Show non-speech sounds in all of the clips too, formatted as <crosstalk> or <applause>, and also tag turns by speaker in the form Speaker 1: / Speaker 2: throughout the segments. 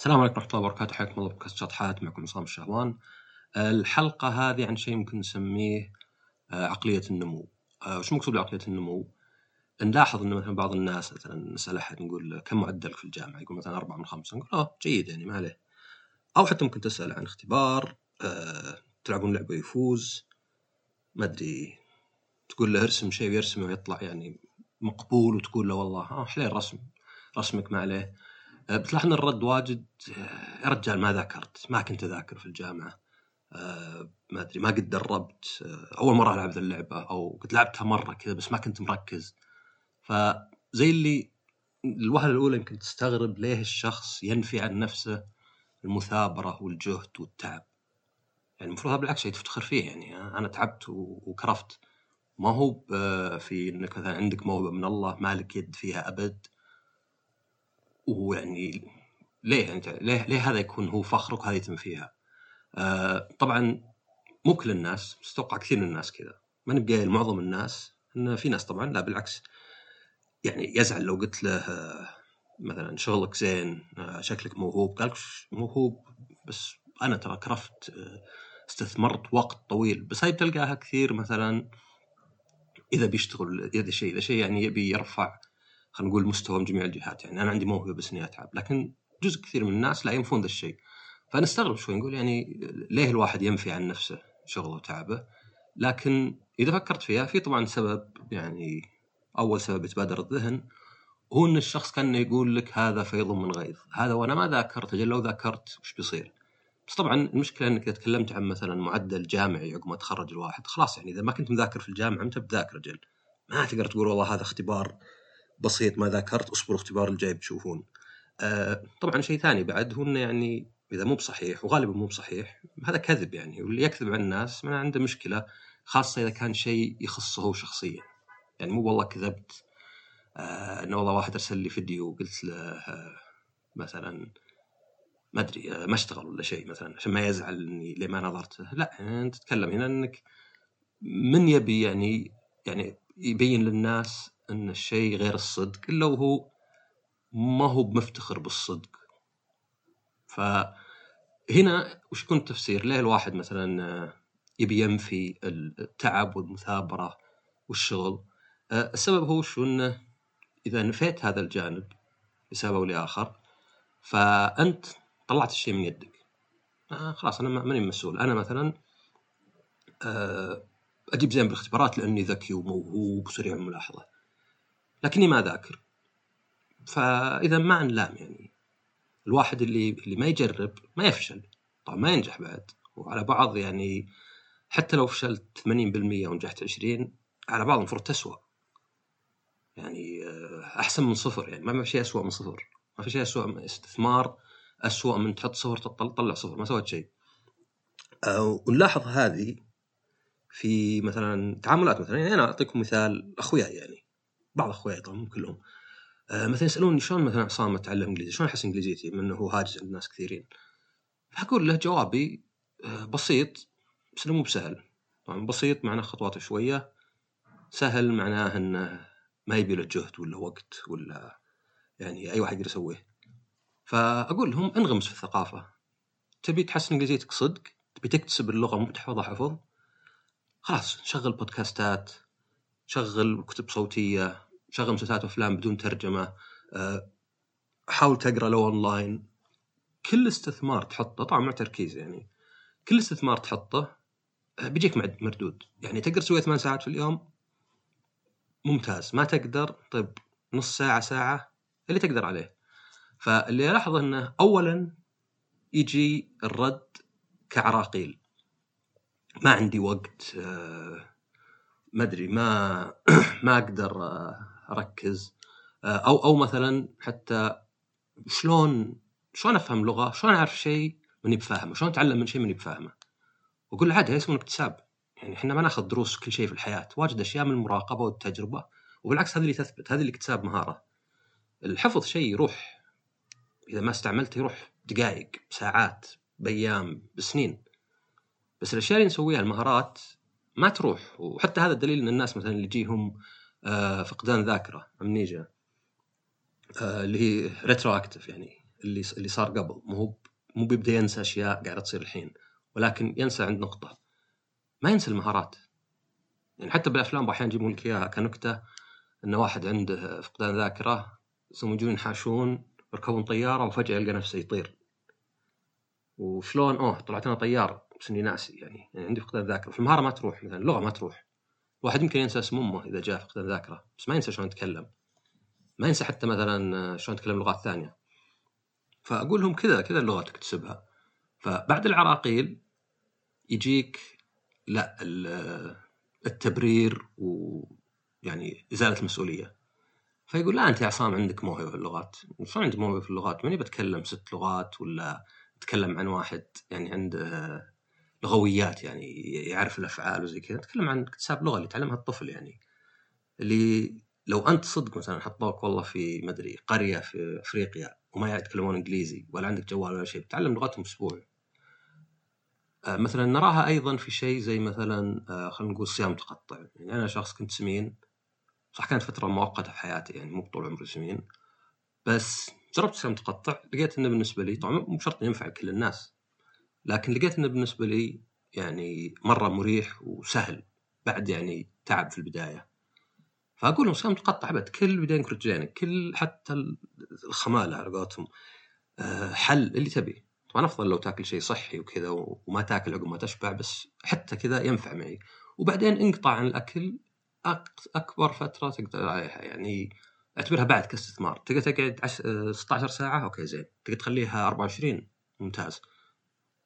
Speaker 1: السلام عليكم ورحمة الله وبركاته حياكم الله بودكاست شطحات معكم عصام الشهوان الحلقة هذه عن شيء ممكن نسميه آه، عقلية النمو آه، وش مقصود بعقلية النمو؟ نلاحظ ان مثلا بعض الناس مثلا نسأل أحد نقول كم معدلك في الجامعة؟ يقول مثلا أربعة من خمسة نقول آه جيد يعني ما عليه. أو حتى ممكن تسأل عن اختبار آه، تلعبون لعبة يفوز ما أدري تقول له ارسم شيء ويرسمه ويطلع يعني مقبول وتقول له والله آه حليل رسم رسمك ما عليه. آه، بتلاحظ ان الرد واجد آه، يا رجال ما ذاكرت ما كنت أذاكر في الجامعة. آه، ما أدري ما قد دربت. أول مرة ألعب ذا اللعبة أو قد لعبتها مرة كذا بس ما كنت مركز. فزي اللي الوهلة الأولى يمكن تستغرب ليه الشخص ينفي عن نفسه المثابرة والجهد والتعب. يعني المفروض هذا بالعكس شيء تفتخر فيه يعني أنا تعبت وكرفت. ما هو في إنك مثلا عندك موهبة من الله مالك يد فيها أبد. ويعني ليه يعني ليه ليه هذا يكون هو فخرك وهذه يتم فيها؟ آه طبعا مو كل الناس بس أتوقع كثير من الناس كذا. ما نبقى معظم الناس إن في ناس طبعا لا بالعكس. يعني يزعل لو قلت له آه مثلا شغلك زين آه شكلك موهوب قال موهوب؟ بس أنا ترى كرفت آه استثمرت وقت طويل. بس هاي بتلقاها كثير مثلا إذا بيشتغل إذا شيء إذا شيء يعني يبي يرفع خلينا نقول مستوى من جميع الجهات يعني أنا عندي موهبة بس إني أتعب لكن جزء كثير من الناس لا ينفون ذا الشيء. فنستغرب شوي نقول يعني ليه الواحد ينفي عن نفسه شغله وتعبه؟ لكن إذا فكرت فيها في طبعا سبب يعني أول سبب يتبادر الذهن هو إن الشخص كان يقول لك هذا فيض من غيظ هذا وأنا ما ذاكرت أجل لو ذاكرت وش بيصير؟ بس طبعا المشكلة إنك إذا تكلمت عن مثلا معدل جامعي عقب ما تخرج الواحد خلاص يعني إذا ما كنت مذاكر في الجامعة أنت بذاكر أجل ما تقدر تقول والله هذا اختبار بسيط ما ذاكرت اصبروا اختبار الجاي بتشوفون. آه طبعا شيء ثاني بعد هو انه يعني إذا مو بصحيح وغالبا مو بصحيح هذا كذب يعني واللي يكذب على الناس ما عنده مشكلة خاصة إذا كان شيء يخصه هو شخصيا. يعني مو والله كذبت آه إنه والله واحد أرسل لي فيديو وقلت له آه مثلا ما أدري ما اشتغل ولا شيء مثلا عشان ما يزعل إني ليه ما نظرته لا أنت تتكلم هنا إنك من يبي يعني يعني يبين للناس إن الشيء غير الصدق الا وهو ما هو بمفتخر بالصدق. فهنا وش يكون التفسير؟ ليه الواحد مثلا يبي ينفي التعب والمثابرة والشغل؟ السبب هو شو؟ إنه إذا نفيت هذا الجانب لسبب أو لآخر فأنت طلعت الشيء من يدك. آه خلاص أنا ماني مسؤول. أنا مثلا آه أجيب زين بالاختبارات لأني ذكي وموهوب وسريع الملاحظة. لكني ما ذاكر فإذا ما نلام يعني. الواحد اللي اللي ما يجرب ما يفشل. طبعا ما ينجح بعد. وعلى بعض يعني حتى لو فشلت 80% ونجحت 20 على بعض المفروض تسوى. يعني آه، أحسن من صفر يعني. ما في شيء اسوء من صفر. ما في شيء اسوء من استثمار. اسوء من تحط صفر تطلع صفر. ما سويت شيء. آه، ونلاحظ هذه في مثلا تعاملات مثلا. يعني أنا أعطيكم مثال أخوياي يعني. بعض اخوياي طبعا مو كلهم آه مثلا يسألوني شلون مثلا عصام اتعلم إنجليزي؟ شلون احس إنجليزيتي؟ من انه هو هاجس عند ناس كثيرين. فاقول له جوابي آه بسيط بس مو بسهل. طبعا بسيط معناه خطواته شوية سهل معناه إنه ما يبي له جهد ولا وقت ولا يعني أي واحد يقدر يسويه. فأقول لهم انغمس في الثقافة. تبي تحسن إنجليزيتك صدق؟ تبي تكتسب اللغة مو تحفظها حفظ؟ خلاص شغل بودكاستات شغل كتب صوتية شغل مسلسلات وأفلام بدون ترجمة آه، حاول تقرأ لو أونلاين. كل استثمار تحطه طبعا مع تركيز يعني كل استثمار تحطه آه، بيجيك مردود. يعني تقدر تسوي ثمان ساعات في اليوم ممتاز. ما تقدر طيب نص ساعة ساعة اللي تقدر عليه. فاللي ألاحظ أنه أولا يجي الرد كعراقيل. ما عندي وقت آه، ما أدري ما <clears throat> ما أقدر أركز أو أو مثلا حتى شلون شلون أفهم لغة؟ شلون أعرف شيء ماني بفاهمة؟ شلون أتعلم من شيء ماني بفاهمة؟ وأقول عادي يسمونه اكتساب يعني إحنا ما ناخذ دروس كل شيء في الحياة، واجد أشياء من المراقبة والتجربة وبالعكس هذا اللي تثبت، هذا اللي اكتساب مهارة. الحفظ شيء يروح إذا ما استعملته يروح دقائق، ساعات، بأيام، بسنين. بس الأشياء اللي نسويها المهارات ما تروح. وحتى هذا الدليل إن الناس مثلا اللي يجيهم آه، فقدان ذاكرة amnesia آه، اللي هي retroactive يعني اللي اللي صار قبل. مو هو مو بيبدأ ينسى أشياء قاعدة تصير الحين ولكن ينسى عند نقطة. ما ينسى المهارات. يعني حتى بالأفلام أحيانا يجيبون لك إياها كنكتة إن واحد عنده فقدان ذاكرة ثم يجون ينحاشون يركبون طيارة وفجأة يلقى نفسه يطير. وشلون؟ أوه طلعت أنا طيار بس اني ناسي يعني, يعني عندي فقدان ذاكرة. فالمهاره ما تروح مثلا اللغة ما تروح. الواحد يمكن ينسى اسم أمه إذا جاء فقدان ذاكرة بس ما ينسى شلون يتكلم. ما ينسى حتى مثلا شلون يتكلم لغات ثانية. فأقول لهم كذا كذا اللغة تكتسبها. فبعد العراقيل يجيك لا التبرير ويعني إزالة المسؤولية. فيقول لا أنت يا عصام عندك موهبة في اللغات. شلون عندي موهبة في اللغات؟ ماني بتكلم ست لغات ولا أتكلم عن واحد يعني عنده لغويات يعني يعرف الأفعال وزي كذا. أتكلم عن اكتساب لغة اللي يتعلمها الطفل يعني. اللي لو أنت صدق مثلا حطوك والله في مدري قرية في أفريقيا وما يتكلمون إنجليزي ولا عندك جوال ولا شيء بتعلم لغتهم أسبوع آه، مثلا نراها أيضا في شيء زي مثلا آه، خلينا نقول صيام متقطع. يعني أنا شخص كنت سمين صح كانت فترة مؤقتة في حياتي يعني مو طول عمري سمين. بس جربت صيام متقطع لقيت إنه بالنسبة لي طبعا مو شرط ينفع كل الناس. لكن لقيت إنه بالنسبة لي يعني مرة مريح وسهل بعد يعني تعب في البداية. فأقول لهم صيام متقطع ابد كل بدينك ورجلينك كل حتى الخمالة على قولتهم آه، حل اللي تبي طبعا أفضل لو تاكل شيء صحي وكذا وما تاكل عقب ما تشبع بس حتى كذا ينفع معي. وبعدين انقطع عن الأكل أكبر فترة تقدر عليها يعني أعتبرها بعد كاستثمار. تقدر تقعد 16 ساعة أوكي زين. تقدر تخليها 24 ممتاز.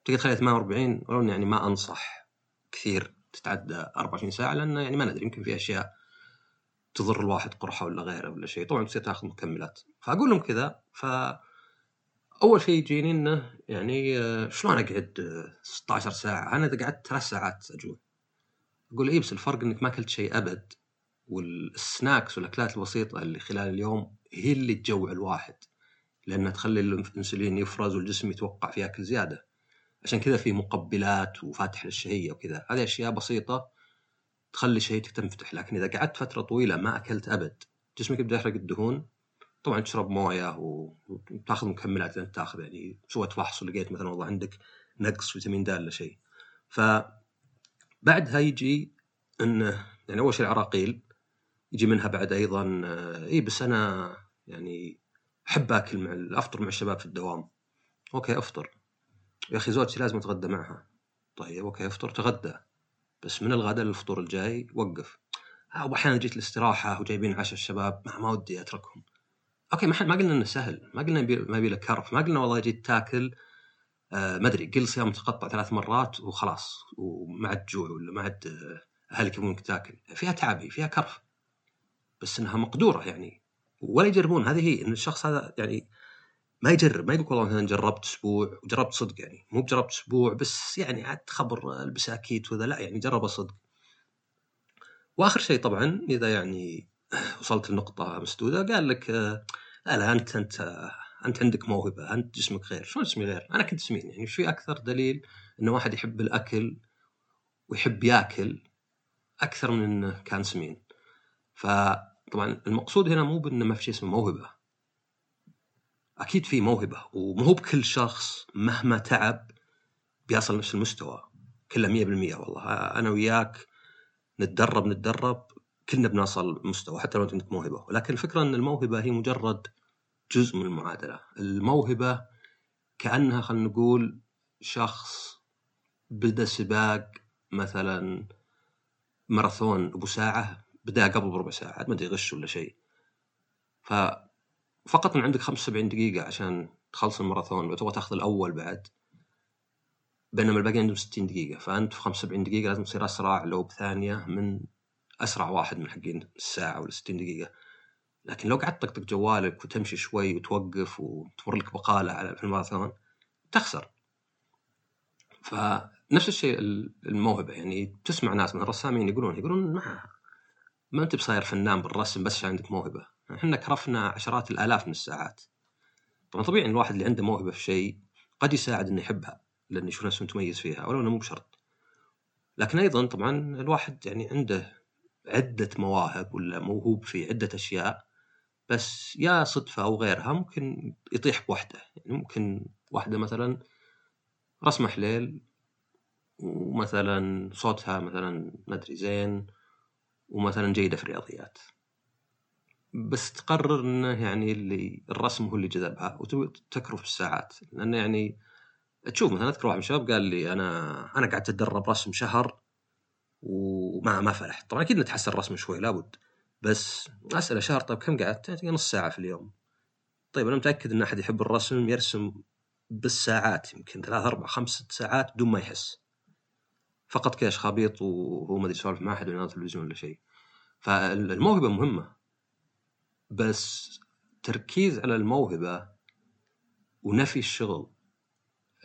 Speaker 1: تقدر تخليها 48 ولو يعني ما أنصح كثير تتعدى 24 ساعة لأن يعني ما ندري يمكن في أشياء تضر الواحد قرحة ولا غيره ولا شيء. طبعا تصير تأخذ مكملات. فأقول لهم كذا ف اول شيء يجيني إنه يعني آه، شلون أقعد 16 ساعة؟ أنا إذا قعدت ثلاث ساعات أجوع. أقول اي بس الفرق إنك ما أكلت شيء أبد والسناكس والأكلات البسيطة اللي خلال اليوم هي اللي تجوع الواحد لأنها تخلي الإنسولين يفرز والجسم يتوقع في أكل زيادة. عشان كذا في مقبلات وفاتح للشهية وكذا. هذه أشياء بسيطة تخلي شهيتك تنفتح لكن إذا قعدت فترة طويلة ما أكلت أبد جسمك يبدأ يحرق الدهون. طبعا تشرب موية وتاخذ مكملات إذا تاخذ يعني سويت فحص ولقيت مثلا والله عندك نقص فيتامين د ولا شيء. ف بعدها يجي انه يعني أول شيء العراقيل يجي منها بعد أيضا إي بس أنا يعني أحب أكل مع أفطر مع الشباب في الدوام. okay أفطر. يا أخي زوجتي لازم اتغدى معها. طيب okay افطر تغدى. بس من الغداء للفطور الجاي وقف. وأحيانا جيت الاستراحه وجايبين عشاء الشباب. ما, ما ودي أتركهم. okay ما ما قلنا إنه سهل. ما قلنا ما يبي لك كرف. ما قلنا والله جيت تاكل آه ما أدري قل صيام متقطع ثلاث مرات وخلاص. وما عاد جوع ولا ما عاد آه، أهلك يبونك تاكل. فيها تعب فيها كرف. بس إنها مقدورة يعني. ولا يجربون. هذه هي إن الشخص هذا يعني ما يجرب ما يقول والله مثلا جربت أسبوع وجربت صدق يعني مو بجربت أسبوع بس يعني عاد خبر البساكيت وذا لا يعني جربه صدق وآخر شيء طبعا إذا يعني وصلت لنقطة مسدودة قال لك لا أنت أنت أنت عندك موهبة أنت جسمك غير شلون جسمي غير؟ أنا كنت سمين يعني في أكثر دليل إنه واحد يحب الأكل ويحب ياكل أكثر من إنه كان سمين. فطبعا المقصود هنا مو بإنه ما في شيء اسمه موهبة. أكيد في موهبة ومو بكل شخص مهما تعب بيصل نفس المستوى كله 100% والله. أنا وياك نتدرب نتدرب كلنا بنوصل مستوى حتى لو أنت عندك موهبة. ولكن الفكرة إن الموهبة هي مجرد جزء من المعادلة. الموهبة كأنها خلينا نقول شخص بدا سباق مثلا ماراثون ابو ساعة بدأ قبل بربع ساعة ما أدري غش ولا شيء. ففقط ان عندك 75 دقيقة عشان تخلص الماراثون وتبغى تاخذ الأول بعد. بينما الباقي عندهم 60 دقيقة فأنت في 75 دقيقة لازم تصير أسرع لو بثانية من أسرع واحد من حقين الساعة ولا 60 دقيقة. لكن لو قعدت تطقطق جوالك وتمشي شوي وتوقف وتمر لك بقالة على في الماراثون تخسر. فنفس الشيء الموهبة يعني تسمع ناس من الرسامين يقولون يقولون ما ما أنت بصاير فنان بالرسم بس عشان عندك موهبة. إحنا كرفنا عشرات الآلاف من الساعات. طبعا طبيعي إن الواحد اللي عنده موهبة في شيء قد يساعد إنه يحبها لأنه يشوف نفسه متميز فيها ولو إنه مو بشرط. لكن أيضا طبعا الواحد يعني عنده عدة مواهب ولا موهوب في عدة أشياء بس يا صدفة أو غيرها ممكن يطيح بوحده. يعني ممكن واحدة مثلا رسمه حليل ومثلا صوتها مثلا ما أدري زين ومثلا جيدة في الرياضيات. بس تقرر إنه يعني اللي الرسم هو اللي جذبها وتبي تكرف بالساعات لأنه يعني تشوف مثلا أذكر واحد من الشباب قال لي أنا أنا قعدت أتدرب رسم شهر وما ما فلح طبعا أكيد نتحسن الرسم شوي لابد. بس أسأله شهر طيب كم قعدت؟ نص ساعة في اليوم. طيب أنا متأكد إن أحد يحب الرسم يرسم بالساعات يمكن ثلاث أربع خمس ست ساعات بدون ما يحس. فقط كذا خابيط وهو ما ادري يسولف مع أحد ولا تلفزيون ولا شيء. فالموهبة مهمة. بس تركيز على الموهبة ونفي الشغل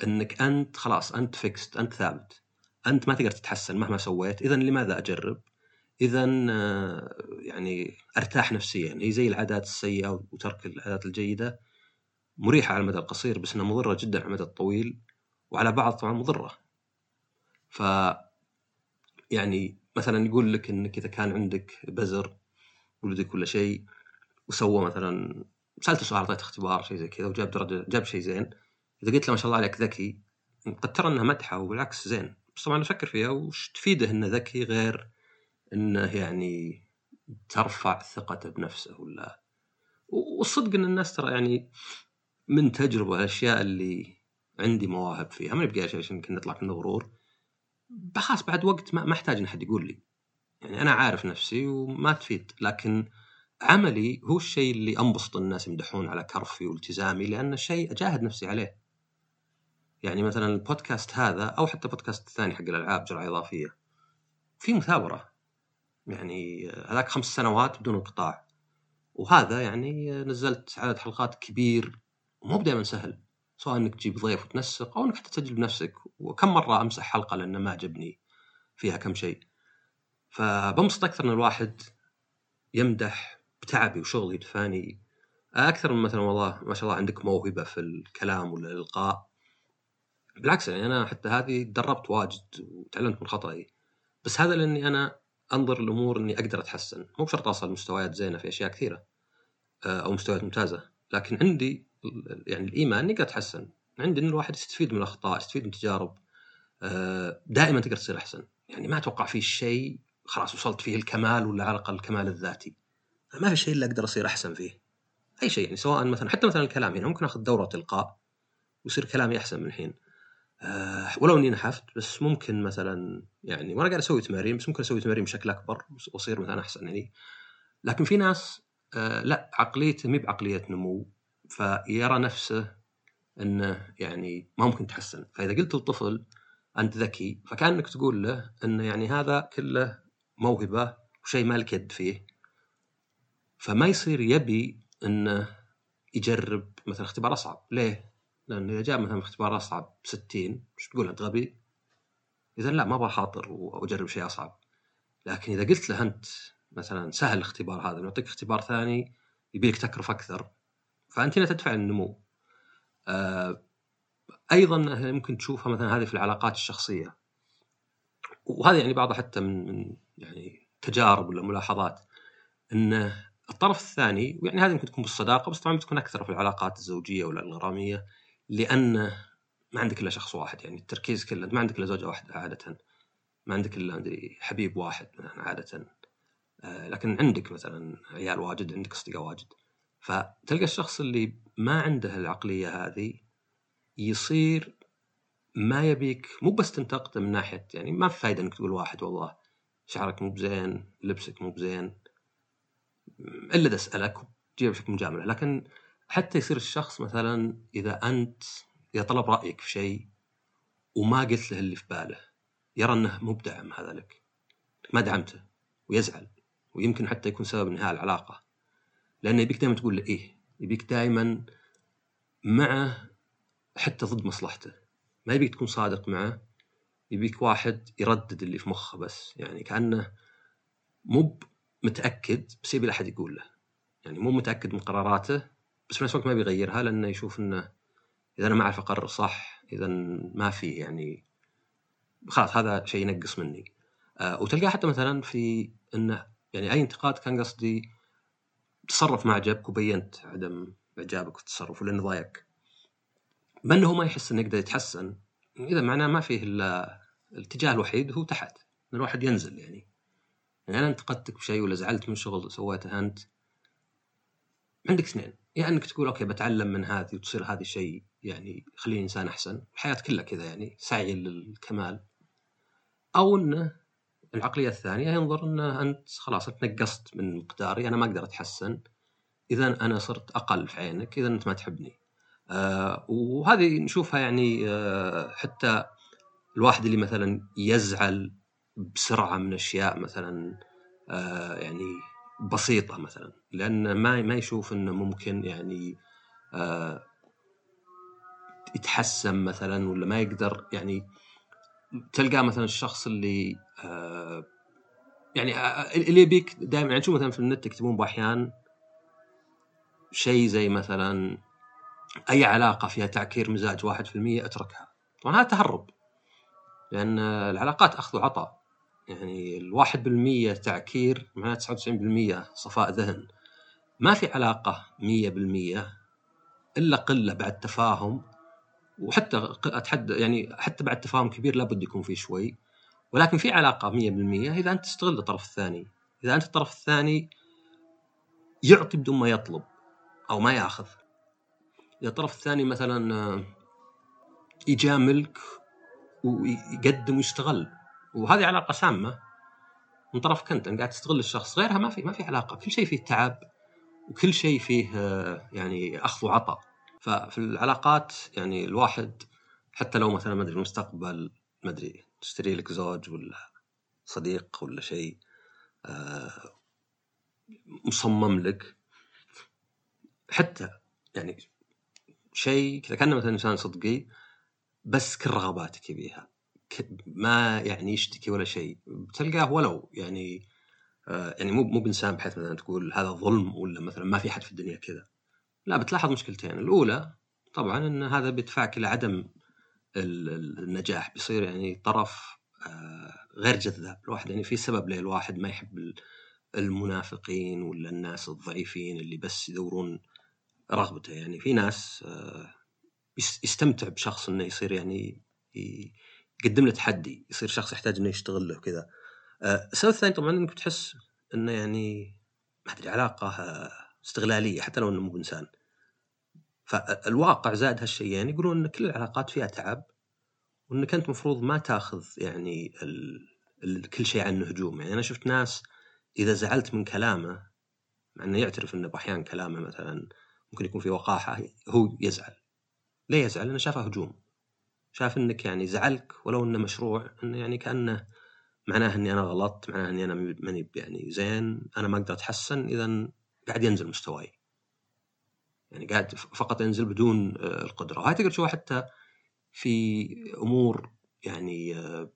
Speaker 1: إنك أنت خلاص أنت fixed أنت ثابت أنت ما تقدر تتحسن مهما سويت اذا لماذا أجرب؟ اذا آه، يعني أرتاح نفسيا هي زي العادات السيئة وترك العادات الجيدة مريحة على المدى القصير بس إنها مضرة جدا على المدى الطويل وعلى بعض طبعا مضرة. ف يعني مثلا يقول لك إنك إذا كان عندك بزر ولدك ولا شيء وسوى مثلا سألته سؤال أعطيته اختبار شيء زي كذا وجاب درجة جاب شيء زين. إذا قلت له ما شاء الله عليك ذكي قد ترى إنها مدحه وبالعكس زين. بس طبعا أفكر فيها وش تفيده إنه ذكي غير إنه يعني ترفع ثقته بنفسه ولا؟ والصدق إن الناس ترى يعني من تجربة الأشياء اللي عندي مواهب فيها. ما نبقى عشان يمكن نطلع من غرور. بخاص بعد وقت ما أحتاج إن احد يقول لي. يعني أنا عارف نفسي وما تفيد. لكن عملي هو الشيء اللي أنبسط الناس يمدحون على كرفي والتزامي لأن الشيء أجاهد نفسي عليه. يعني مثلا البودكاست هذا أو حتى بودكاست الثاني حق الألعاب جرعة إضافية في مثابرة. يعني هذاك خمس سنوات بدون انقطاع. وهذا يعني نزلت عدد حلقات كبير ومو دائما سهل. سواء إنك تجيب ضيف وتنسق أو إنك حتى تسجل بنفسك. وكم مرة أمسح حلقة لأنه ما عجبني فيها كم شيء. فبنبسط أكثر إن الواحد يمدح بتعبي وشغلي بفاني أكثر من مثلا والله ما شاء الله عندك موهبة في الكلام ولا الالقاء بالعكس يعني أنا حتى هذه تدربت واجد وتعلمت من خطأي. بس هذا لأني أنا أنظر الأمور إني أقدر أتحسن. مو بشرط اوصل مستويات زينة في أشياء كثيرة آه، أو مستويات ممتازة. لكن عندي يعني الإيمان إني أقدر أتحسن. عندي إن الواحد يستفيد من الأخطاء يستفيد من التجارب آه، دائما تقدر تصير أحسن. يعني ما أتوقع في شيء خلاص وصلت فيه الكمال ولا على الاقل الكمال الذاتي. ما في شيء إلا أقدر أصير أحسن فيه. أي شيء يعني سواء مثلا حتى مثلا الكلام هنا ممكن آخذ دورة القاء ويصير كلامي أحسن من الحين آه ولو إني نحفت بس ممكن مثلا يعني وأنا قاعد أسوي تمارين بس ممكن أسوي تمارين بشكل أكبر وأصير مثلا أحسن يعني. لكن في ناس آه لا عقليته مي بعقلية نمو فيرى نفسه إنه يعني ما ممكن تحسن فإذا قلت للطفل أنت ذكي فكأنك تقول له إنه يعني هذا كله موهبة وشيء ما لك يد فيه. فما يصير يبي إنه يجرب مثلا اختبار أصعب. ليه؟ لأن إذا جاء مثلا اختبار أصعب 60 مش تقول أنت غبي؟ اذا لا ما بخاطر وأجرب شيء أصعب. لكن إذا قلت له أنت مثلا سهل الاختبار هذا نعطيك اختبار ثاني يبي لك تكرف أكثر فأنت هنا تدفع النمو. آه أيضا ممكن تشوفها مثلا هذه في العلاقات الشخصية. وهذا يعني بعضها حتى من من يعني تجارب ولا ملاحظات. ان الطرف الثاني ويعني هذه ممكن تكون بالصداقة بس طبعا بتكون أكثر في العلاقات الزوجية ولا الغراميه لأن ما عندك إلا شخص واحد يعني التركيز كله ما عندك إلا زوجة واحدة عادة ما عندك إلا أدري حبيب واحد عادة آه لكن عندك مثلا عيال واجد عندك أصدقاء واجد. فتلقى الشخص اللي ما عنده العقلية هذه يصير ما يبيك مو بس تنتقده من ناحية يعني ما في فائده إنك تقول واحد والله شعرك مو بزين لبسك مو بزين إلا إذا اسالك تجيب بشكل مجاملة. لكن حتى يصير الشخص مثلا إذا أنت إذا طلب رأيك في شيء وما قلت له اللي في باله يرى إنه مو بدعم هذا لك. ما دعمته ويزعل ويمكن حتى يكون سبب إنهاء العلاقة. لأنه يبيك دائما تقول له إيه يبيك دائما معه حتى ضد مصلحته. ما يبيك تكون صادق معه يبيك واحد يردد اللي في مخه بس. يعني كأنه مو متأكد بس يبي أحد يقول له. يعني مو متأكد من قراراته بس في نفس الوقت ما بيغيرها لأنه يشوف إنه إذا أنا ما أعرف أقرر صح إذا ما في يعني خلاص هذا شيء ينقص مني. آه وتلقاه حتى مثلا في إنه يعني أي انتقاد كان قصدي تصرف ما عجبك وبينت عدم إعجابك في التصرف لأنه ضايقك. ما انه ما يحس إنه يقدر يتحسن إذا معناه ما فيه إلا الاتجاه الوحيد هو تحت إن الواحد ينزل يعني. يعني أنا انتقدتك بشيء ولا زعلت من شغل سويته أنت. عندك اثنين. يا يعني أنك تقول أوكي بتعلم من هذه وتصير هذه شيء يعني يخليني إنسان أحسن. الحياة كلها كذا يعني سعي للكمال. أو انه العقلية الثانية ينظر انه أنت خلاص انت نقصت من مقداري أنا ما أقدر أتحسن. إذا أنا صرت أقل في عينك إذا أنت ما تحبني. آه وهذه نشوفها يعني آه حتى الواحد اللي مثلا يزعل بسرعة من أشياء مثلا آه يعني بسيطة مثلا لأن ما ما يشوف إنه ممكن يعني آه يتحسن مثلا ولا ما يقدر يعني تلقى مثلا الشخص اللي آه يعني آه اللي يبيك دائما يعني تشوف مثلا في النت يكتبون باحيان شيء زي مثلا أي علاقة فيها تعكير مزاج 1% اتركها. طبعا هذا تهرب لأن العلاقات أخذ وعطاء. يعني الواحد بالمية تعكير معناه 99% صفاء ذهن. ما في علاقة مية بالمية إلا قلة بعد تفاهم وحتى أتحدى يعني حتى بعد تفاهم كبير لابد يكون في شوي. ولكن في علاقة مية بالمية إذا أنت تستغل الطرف الثاني. إذا أنت الطرف الثاني يعطي بدون ما يطلب أو ما ياخذ. إذا الطرف الثاني مثلا يجاملك ويقدم ويستغل وهذه علاقة سامة. من طرفك انت قاعد تستغل الشخص غيرها ما في ما في علاقة. كل شيء فيه تعب وكل شيء فيه يعني أخذ وعطاء. ففي العلاقات يعني الواحد حتى لو مثلا ما أدري المستقبل ما أدري تشتري لك زوج ولا صديق ولا شيء مصمم لك. حتى يعني شيء كذا كانه مثلا إنسان صدقي بس كل رغباتك يبيها. ما يعني يشتكي ولا شيء. تلقاه ولو يعني آه يعني مو مو بإنسان بحيث مثلا تقول هذا ظلم ولا مثلا ما في أحد في الدنيا كذا. لا بتلاحظ مشكلتين. الأولى طبعا إن هذا بيدفعك إلى عدم النجاح. بيصير يعني طرف آه غير جذاب. الواحد يعني في سبب ليه الواحد ما يحب المنافقين ولا الناس الضعيفين اللي بس يدورون رغبته. يعني في ناس آه يستمتع بشخص إنه يصير يعني يقدم له تحدي يصير شخص يحتاج إنه يشتغل له وكذا. آه، السبب الثاني طبعا إنك تحس إنه يعني ما أدري علاقة استغلالية حتى لو إنه مو بإنسان. فالواقع زاد هالشيئين يعني يقولون إن كل العلاقات فيها تعب وانك انت المفروض ما تأخذ يعني ال... ال... كل شيء عنه هجوم. يعني أنا شفت ناس إذا زعلت من كلامه مع إنه يعترف إنه بأحيان كلامه مثلا ممكن يكون في وقاحة هو يزعل. ليه يزعل؟ لأنه شافه هجوم. شاف إنك يعني زعلك ولو إنه مشروع إنه يعني كأنه معناه إني أنا غلطت معناه إني أنا ماني يعني زين أنا ما أقدر أتحسن اذا قاعد ينزل مستواي. يعني قاعد فقط ينزل بدون آه، القدرة. وهاي تقدر تشوفها حتى في أمور يعني آه،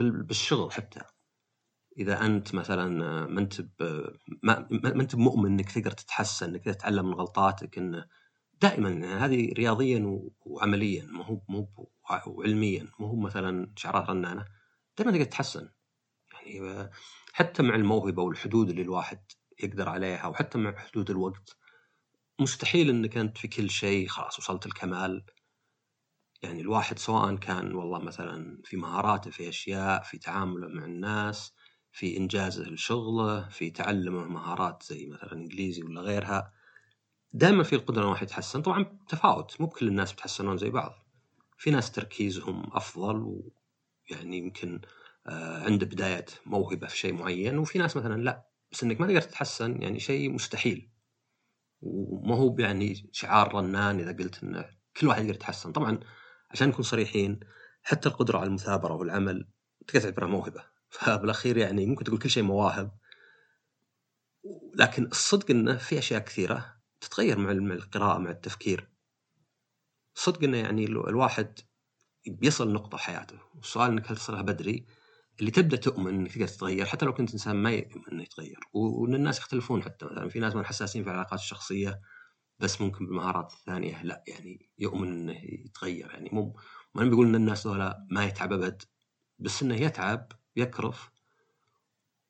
Speaker 1: بالشغل حتى. إذا أنت مثلا آه، ما أنت ما أنت مؤمن إنك تقدر تتحسن إنك تتعلم من غلطاتك إنه دائما هذه رياضيا وعمليا ما هو مو وعلميا مو هو مثلا شعارات رنانة دائما تقدر تتحسن. يعني حتى مع الموهبة والحدود اللي الواحد يقدر عليها وحتى مع حدود الوقت مستحيل إنك أنت في كل شيء خلاص وصلت الكمال. يعني الواحد سواء كان والله مثلا في مهاراته في أشياء في تعامله مع الناس في إنجازه لشغله في تعلمه مهارات زي مثلا إنجليزي ولا غيرها دائما في القدرة الواحد يتحسن. طبعا تفاوت مو بكل الناس بيتحسنون زي بعض. في ناس تركيزهم أفضل ويعني يمكن آه عنده بداية موهبة في شيء معين وفي ناس مثلا لا بس إنك ما تقدر تتحسن يعني شيء مستحيل. وما هو يعني شعار رنان إذا قلت إنه كل واحد يقدر يتحسن. طبعا عشان نكون صريحين حتى القدرة على المثابرة والعمل تقدر تعتبرها موهبة. <laughs> فبالأخير يعني ممكن تقول كل شيء مواهب لكن الصدق إنه في أشياء كثيرة تتغير مع القراءة مع التفكير. صدق إنه يعني الواحد بيصل نقطة حياته والسؤال إنك هل تصلها بدري؟ اللي تبدأ تؤمن إنك تقدر تتغير حتى لو كنت إنسان ما يؤمن إنه يتغير. وإن الناس يختلفون حتى مثلا في ناس من حساسين في العلاقات الشخصية بس ممكن بالمهارات الثانية لا يعني يؤمن إنه يتغير. يعني مو ما بيقول إن الناس ذولا ما يتعب أبد بس إنه يتعب يكرف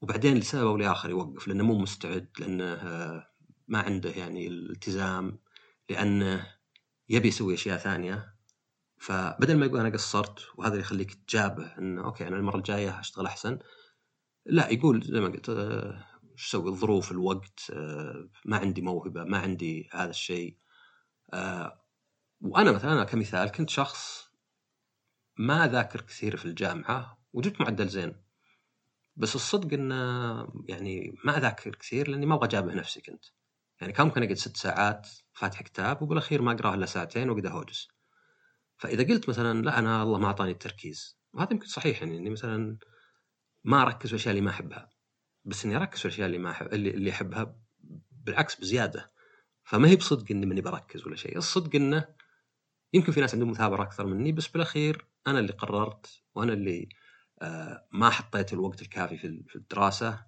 Speaker 1: وبعدين لسبب أو لآخر يوقف لأنه مو مستعد لأنه ما عنده يعني الالتزام لأنه يبي يسوي أشياء ثانية. فبدل ما يقول أنا قصرت وهذا اللي يخليك تجابه إنه أوكي أنا المرة الجاية اشتغل أحسن. لا يقول زي ما قلت آه، إيش أسوي؟ الظروف الوقت آه، ما عندي موهبة ما عندي هذا الشيء. وأنا مثلا أنا كمثال كنت شخص ما ذاكر كثير في الجامعة وجبت معدل زين. بس الصدق إنه يعني ما أذاكر كثير لأني ما أبغى أجابه نفسي كنت. يعني كان ممكن أقعد ست ساعات فاتح كتاب وبالاخير ما أقرأه إلا ساعتين وأقعد أهوجس. فإذا قلت مثلا لا أنا الله ما أعطاني التركيز وهذا يمكن صحيح يعني إني مثلا ما أركز في الأشياء اللي ما أحبها. بس إني أركز في الأشياء اللي ما أحب اللي, اللي أحبها بالعكس بزيادة. فما هي بصدق إني ماني بركز ولا شيء. الصدق إنه يمكن في ناس عندهم مثابرة أكثر مني بس بالأخير أنا اللي قررت وأنا اللي آه، ما حطيت الوقت الكافي في الدراسة.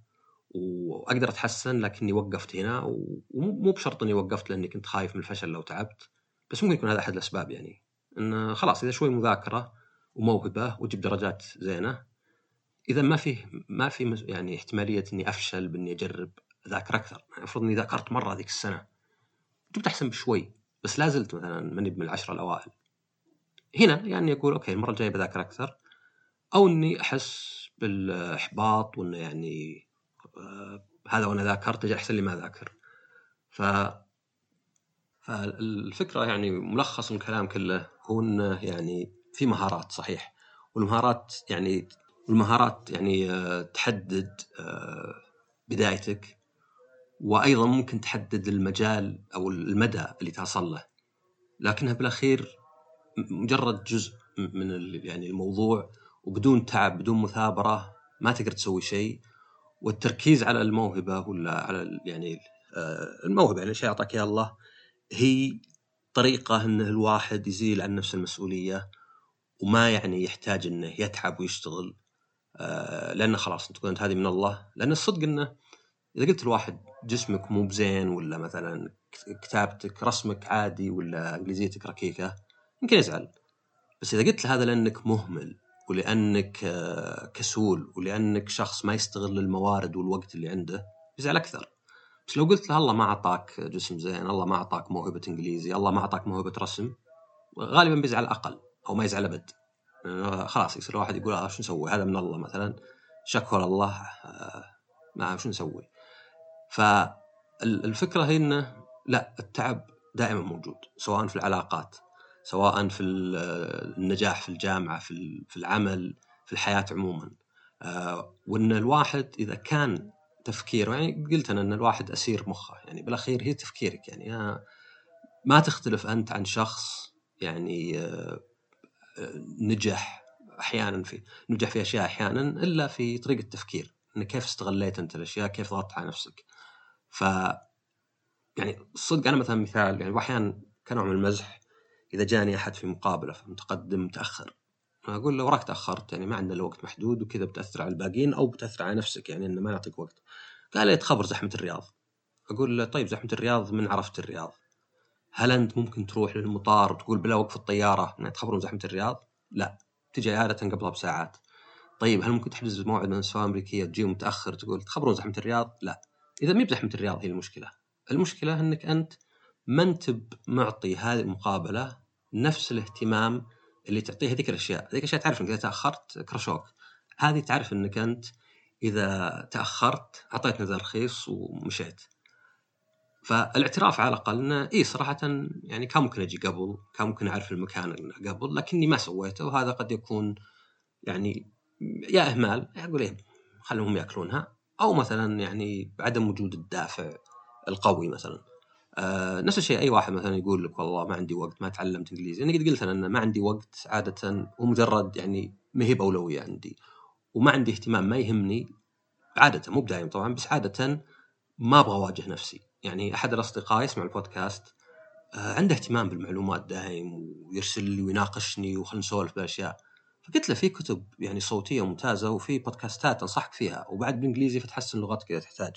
Speaker 1: وأقدر أتحسن لكني وقفت هنا ومو بشرط إني وقفت لأني كنت خايف من الفشل لو تعبت بس ممكن يكون هذا أحد الأسباب يعني. انه خلاص إذا شوي مذاكرة وموهبة وتجيب درجات زينة إذا ما فيه ما في يعني احتمالية إني أفشل بإني أجرب أذاكر أكثر. يعني المفروض إني ذاكرت مرة ذيك السنة جبت أحسن بشوي بس لا زلت مثلا ماني من العشرة الأوائل. هنا يعني أقول أوكي المرة الجاية بذاكر أكثر أو إني أحس بالإحباط وإنه يعني هذا وأنا ذاكرت أجل أحسن لي ما ذاكر ف فالفكرة يعني ملخص الكلام كله هو إنه يعني في مهارات صحيح. والمهارات يعني والمهارات يعني آه تحدد آه بدايتك وأيضا ممكن تحدد المجال أو المدى اللي توصل له. لكنها بالأخير مجرد جزء من يعني الموضوع وبدون تعب بدون مثابرة ما تقدر تسوي شيء. والتركيز على الموهبة ولا على يعني آه، الموهبة يعني شيء أعطاك إياه الله. هي طريقة إن الواحد يزيل عن نفسه المسؤولية وما يعني يحتاج إنه يتعب ويشتغل آه، لأنه خلاص أنت قلت هذه من الله. لأن الصدق إنه إذا قلت الواحد جسمك مو بزين ولا مثلا كتابتك رسمك عادي ولا إنجليزيتك ركيكة يمكن يزعل. بس إذا قلت له هذا لأنك مهمل ولأنك آه، كسول ولأنك شخص ما يستغل الموارد والوقت اللي عنده يزعل أكثر. بس لو قلت له الله ما أعطاك جسم زين الله ما أعطاك موهبة إنجليزي الله ما أعطاك موهبة رسم غالبا بيزعل أقل أو ما يزعل أبد. خلاص يصير الواحد يقول آه شو نسوي؟ هذا من الله مثلا. شكر الله آه ما شو نسوي. فالفكرة هي إنه لا التعب دائما موجود سواء في العلاقات. سواء في النجاح في الجامعة في في العمل في الحياة عموما. آه، وإن الواحد إذا كان تفكيره يعني قلت أنا إن الواحد أسير مخه يعني بالأخير هي تفكيرك. يعني ما تختلف أنت عن شخص يعني آه، نجح أحيانا في نجح في أشياء أحيانا إلا في طريقة التفكير. إن كيف استغليت أنت الأشياء كيف ضغطت على نفسك. ف يعني الصدق أنا مثلا مثال يعني واحيانا كنوع من المزح إذا جاني أحد في مقابلة متقدم متأخر. أقول له وراك تأخرت يعني ما عندنا الوقت محدود وكذا بتأثر على الباقيين أو بتأثر على نفسك يعني إنه ما نعطيك وقت. قال لي تخبر زحمة الرياض. أقول له طيب زحمة الرياض من عرفت الرياض؟ هل أنت ممكن تروح للمطار وتقول بلا وقف الطيارة تخبرون زحمة الرياض؟ لا. تجي عادة قبلها بساعات. طيب هل ممكن تحجز موعد من السفاره الأمريكية تجي متأخر تقول تخبرون زحمة الرياض؟ لا. إذا مي بزحمة الرياض هي المشكلة. المشكلة إنك أنت ما انت معطي هذه المقابلة نفس الاهتمام اللي تعطيه هذيك الأشياء، هذيك الأشياء تعرف إنك إذا تأخرت كرشوك، هذه تعرف إنك أنت إذا تأخرت أعطيت نذر رخيص ومشيت. فالاعتراف على الأقل إنه اي صراحة يعني كان ممكن أجي قبل، كان ممكن أعرف المكان قبل، لكني ما سويته وهذا قد يكون يعني يا إهمال أقول إيه خلهم يأكلونها أو مثلا يعني عدم وجود الدافع القوي مثلا. آه نفس الشيء أي واحد مثلا يقول لك والله ما عندي وقت ما تعلمت إنجليزي. أنا قد قلت أنا ما عندي وقت عادة هو مجرد يعني ما هي بأولوية عندي وما عندي اهتمام ما يهمني عادة مو بدايم طبعا بس عادة ما أبغى أواجه نفسي. يعني أحد الأصدقاء يسمع البودكاست آه عنده اهتمام بالمعلومات دايم ويرسل لي ويناقشني وخلنا نسولف بالاشياء فقلت له في كتب يعني صوتية ممتازة وفي بودكاستات أنصحك فيها وبعد بالإنجليزي فتحسن لغتك إذا تحتاج.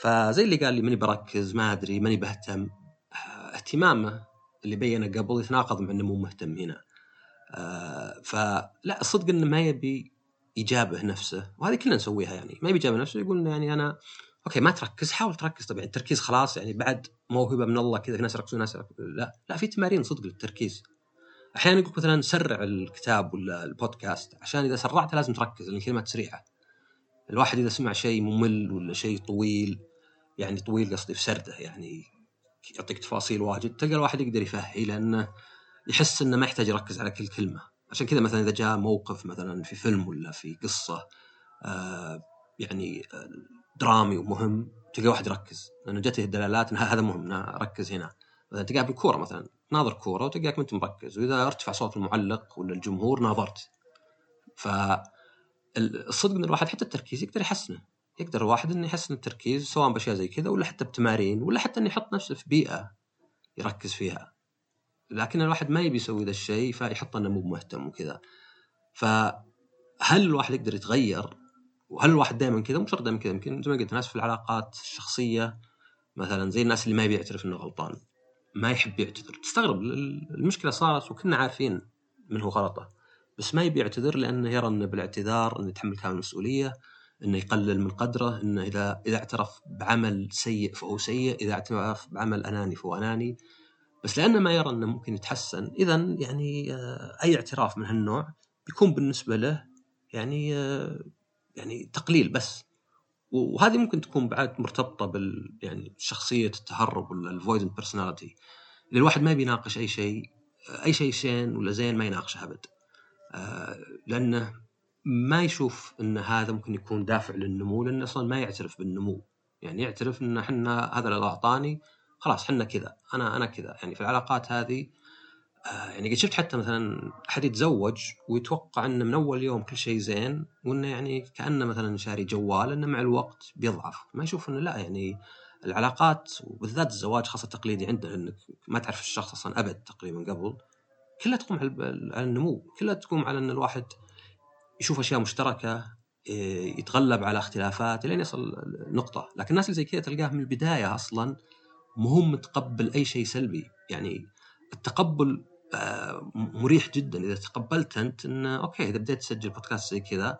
Speaker 1: فزي اللي قال لي ماني بركز ما أدري ماني بهتم. اهتمامه اللي بينه قبل يتناقض مع إنه مو مهتم هنا. آه، فلا الصدق إنه ما يبي يجابه نفسه وهذه كلنا نسويها يعني. ما يبي يجابه نفسه يقول يعني أنا أوكي ما تركز حاول تركز. طبعا التركيز خلاص يعني بعد موهبة من الله كذا في ناس يركزون ناس يركزون. لا لا في تمارين صدق للتركيز. أحيانا يقول مثلا سرع الكتاب ولا البودكاست. عشان إذا سرعت لازم تركز لأن الكلمات سريعه الواحد إذا سمع شيء ممل ولا شيء طويل يعني طويل قصدي في سرده يعني يعطيك تفاصيل واجد تلقى الواحد يقدر يفهي لأنه يحس إنه ما يحتاج يركز على كل كلمة. عشان كذا مثلا إذا جاء موقف مثلا في فيلم ولا في قصة آه يعني آه درامي ومهم تلقى واحد يركز. لأنه جته الدلالات إن هذا مهم ركز هنا. مثلا تلقاه بالكورة مثلا ناظر كورة وتلقاك ما أنت مركز وإذا ارتفع صوت المعلق ولا الجمهور ناظرت. ف الصدق إن الواحد حتى التركيز يقدر يحسنه. يقدر الواحد إنه يحسن التركيز سواء بأشياء زي كذا ولا حتى بتمارين ولا حتى إنه يحط نفسه في بيئة يركز فيها. لكن الواحد ما يبي يسوي ذا الشيء فيحط إنه مو مهتم وكذا. فهل الواحد يقدر يتغير؟ وهل الواحد دائما كذا؟ مو شرط دائما كذا. يمكن زي ما قلت ناس في العلاقات الشخصية مثلا زي الناس اللي ما يبي يعترف إنه غلطان ما يحب يعتذر. تستغرب المشكلة صارت وكنا عارفين من هو غلطة. بس ما يبي يعتذر لأنه يرى أنه بالاعتذار أنه يتحمل كامل المسؤولية أنه يقلل من قدره أنه إذا إذا اعترف بعمل سيء فهو سيء إذا اعترف بعمل أناني فهو أناني. بس لأنه ما يرى أنه ممكن يتحسن. اذا يعني آه، أي اعتراف من هالنوع بيكون بالنسبة له يعني آه، يعني تقليل بس. وهذه ممكن تكون بعد مرتبطة بال يعني شخصية التهرب ولا ال avoidant personality الواحد ما بيناقش أي شيء أي شيء شين ولا زين ما يناقشه أبد. آه، لأنه ما يشوف إن هذا ممكن يكون دافع للنمو لأنه أصلا ما يعترف بالنمو. يعني يعترف إن إحنا هذا اللي أعطاني خلاص إحنا كذا أنا أنا كذا. يعني في العلاقات هذه آه، يعني قد شفت حتى مثلا أحد يتزوج ويتوقع إنه من أول يوم كل شيء زين وإنه يعني كأنه مثلا شاري جوال إنه مع الوقت بيضعف. ما يشوف إنه لا يعني العلاقات وبالذات الزواج خاصة التقليدي عندنا انك ما تعرف الشخص أصلا أبد تقريبا قبل. كلها تقوم على النمو كلها تقوم على إن الواحد يشوف أشياء مشتركة يتغلب على اختلافات لين يصل نقطه لكن الناس اللي زي كذا تلقاه من البداية أصلا مهم متقبل أي شيء سلبي. يعني التقبل آه، مريح جدا. إذا تقبلت أنت انه okay إذا بديت تسجل بودكاست زي كذا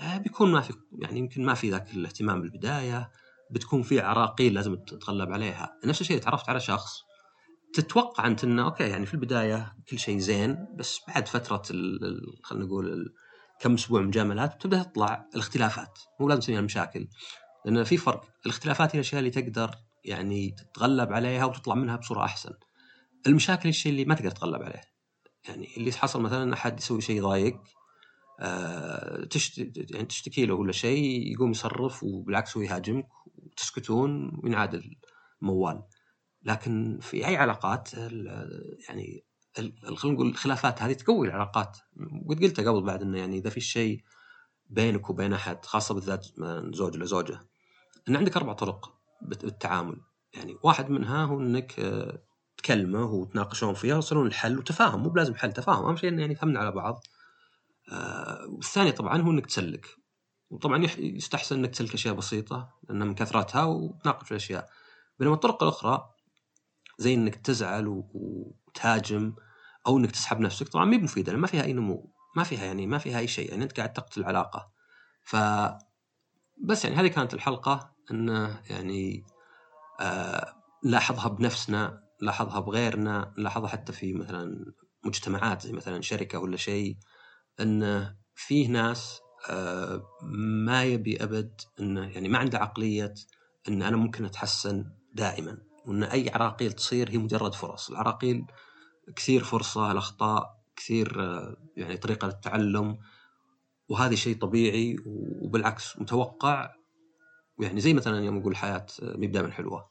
Speaker 1: آه، بيكون ما في يعني يمكن ما في ذاك الاهتمام بالبداية بتكون في عراقيل لازم تتغلب عليها. نفس الشيء تعرفت على شخص تتوقع أنت إنه okay يعني في البداية كل شيء زين بس بعد فترة خلينا نقول كم أسبوع مجاملات تبدا تطلع الاختلافات. مو لازم تسميها المشاكل لأن في فرق. الاختلافات هي الأشياء اللي تقدر يعني تتغلب عليها وتطلع منها بصورة أحسن. المشاكل الشيء اللي ما تقدر تتغلب عليه. يعني اللي حصل مثلا أحد يسوي شيء يضايق آه تشت... يعني تشتكي له ولا شيء يقوم يصرف وبالعكس هو يهاجمك وتسكتون وينعاد الموال. لكن في أي علاقات يعني خلينا نقول الخلافات هذه تقوي العلاقات. قد قلت قبل بعد إنه يعني إذا في شيء بينك وبين أحد خاصة بالذات زوج لزوجة إن عندك أربع طرق بالتعامل. يعني واحد منها هو إنك آه، تكلمه وتناقشون فيها وتصلون الحل وتفاهم. مو بلازم حل تفاهم. أهم شيء إنه يعني فهمنا على بعض. آه والثاني طبعا هو إنك تسلك. وطبعا يستحسن إنك تسلك أشياء بسيطة لأن من كثرتها وتناقش الاشياء بينما الطرق الأخرى زي إنك تزعل وتهاجم أو إنك تسحب نفسك. طبعا ما هي مفيدة ما فيها أي نمو ما فيها يعني ما فيها أي شيء. يعني أنت قاعد تقتل العلاقه ف بس يعني هذه كانت الحلقة. انه يعني آه نلاحظها بنفسنا نلاحظها بغيرنا نلاحظها حتى في مثلا مجتمعات زي مثلا شركة ولا شيء. انه فيه ناس آه ما يبي أبد انه يعني ما عنده عقلية إن أنا ممكن أتحسن دائما. وإن أي عراقيل تصير هي مجرد فرص. العراقيل كثير فرصة الاخطاء كثير آه، يعني طريقة للتعلم وهذا شيء طبيعي وبالعكس متوقع. يعني زي مثلا يوم أقول الحياة مي دائما حلوة.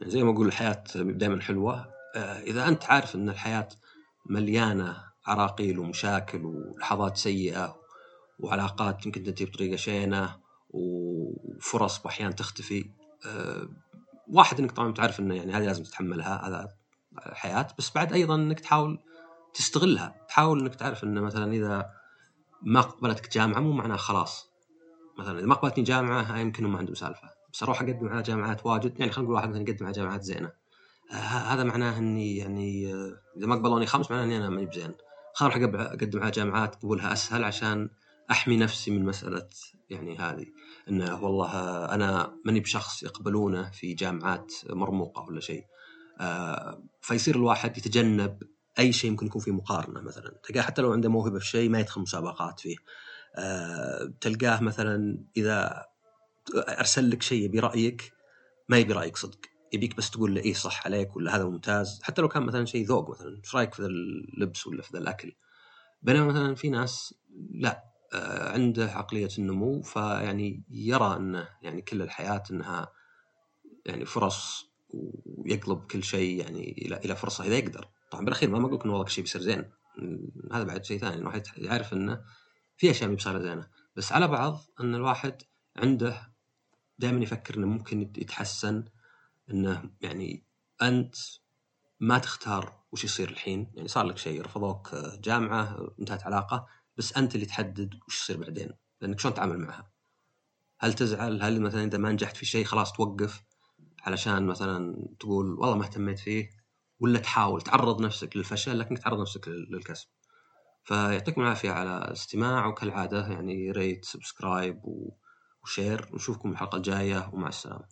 Speaker 1: يعني زي ما أقول الحياة مي دائما حلوة آه، إذا أنت عارف إن الحياة مليانة عراقيل ومشاكل ولحظات سيئة وعلاقات يمكن تنتهي بطريقة شينة وفرص واحيانا تختفي آه، واحد إنك طبعا تعرف إنه يعني هذه لازم تتحملها هذا حياة. بس بعد أيضا إنك تحاول تستغلها تحاول إنك تعرف إنه مثلا إذا ما قبلتك جامعة مو معناه خلاص. مثلا إذا ما قبلتني جامعة يمكن ما عندهم سالفة. بس أروح أقدم على جامعات واجد يعني خلينا نقول واحد مثلا يقدم على جامعات زينة. آه هذا معناه إني يعني آه إذا ما قبلوني خمس معناه إني أنا ما بزين. خلينا أروح أقدم على جامعات قبولها أسهل عشان أحمي نفسي من مسألة يعني هذه. إنه والله أنا ماني بشخص يقبلونه في جامعات مرموقة ولا شيء. آه، فيصير الواحد يتجنب أي شيء ممكن يكون فيه مقارنة مثلا. تلقاه حتى لو عنده موهبة في شيء ما يدخل مسابقات فيه. آه، تلقاه مثلا إذا أرسل لك شيء برايك ما يبي رأيك صدق. يبيك بس تقول له إيه صح عليك ولا هذا ممتاز. حتى لو كان مثلا شيء ذوق مثلا. إيش رأيك في اللبس ولا في الأكل؟ بينما مثلا في ناس لا. آه، عنده عقلية النمو فيعني يرى أنه يعني كل الحياة أنها يعني فرص ويقلب كل شيء يعني إلى إلى فرصة إذا يقدر. طبعا بالأخير ما أقول لك انه والله كل شيء بيصير زين. هذا بعد شيء ثاني الواحد يعرف أنه في أشياء ما بصايره زينة. بس على بعض أن الواحد عنده دائما يفكر إنه ممكن يتحسن إنه يعني أنت ما تختار وش يصير الحين. يعني صار لك شيء رفضوك جامعة انتهت علاقة. بس أنت اللي تحدد وش يصير بعدين لأنك شلون تتعامل معها؟ هل تزعل؟ هل مثلا إذا ما نجحت في شيء خلاص توقف علشان مثلا تقول والله ما اهتميت فيه ولا تحاول تعرض نفسك للفشل لكنك تعرض نفسك للكسب. فيعطيكم العافية على الاستماع وكالعادة يعني rate subscribe و share ونشوفكم الحلقة الجاية ومع السلامة.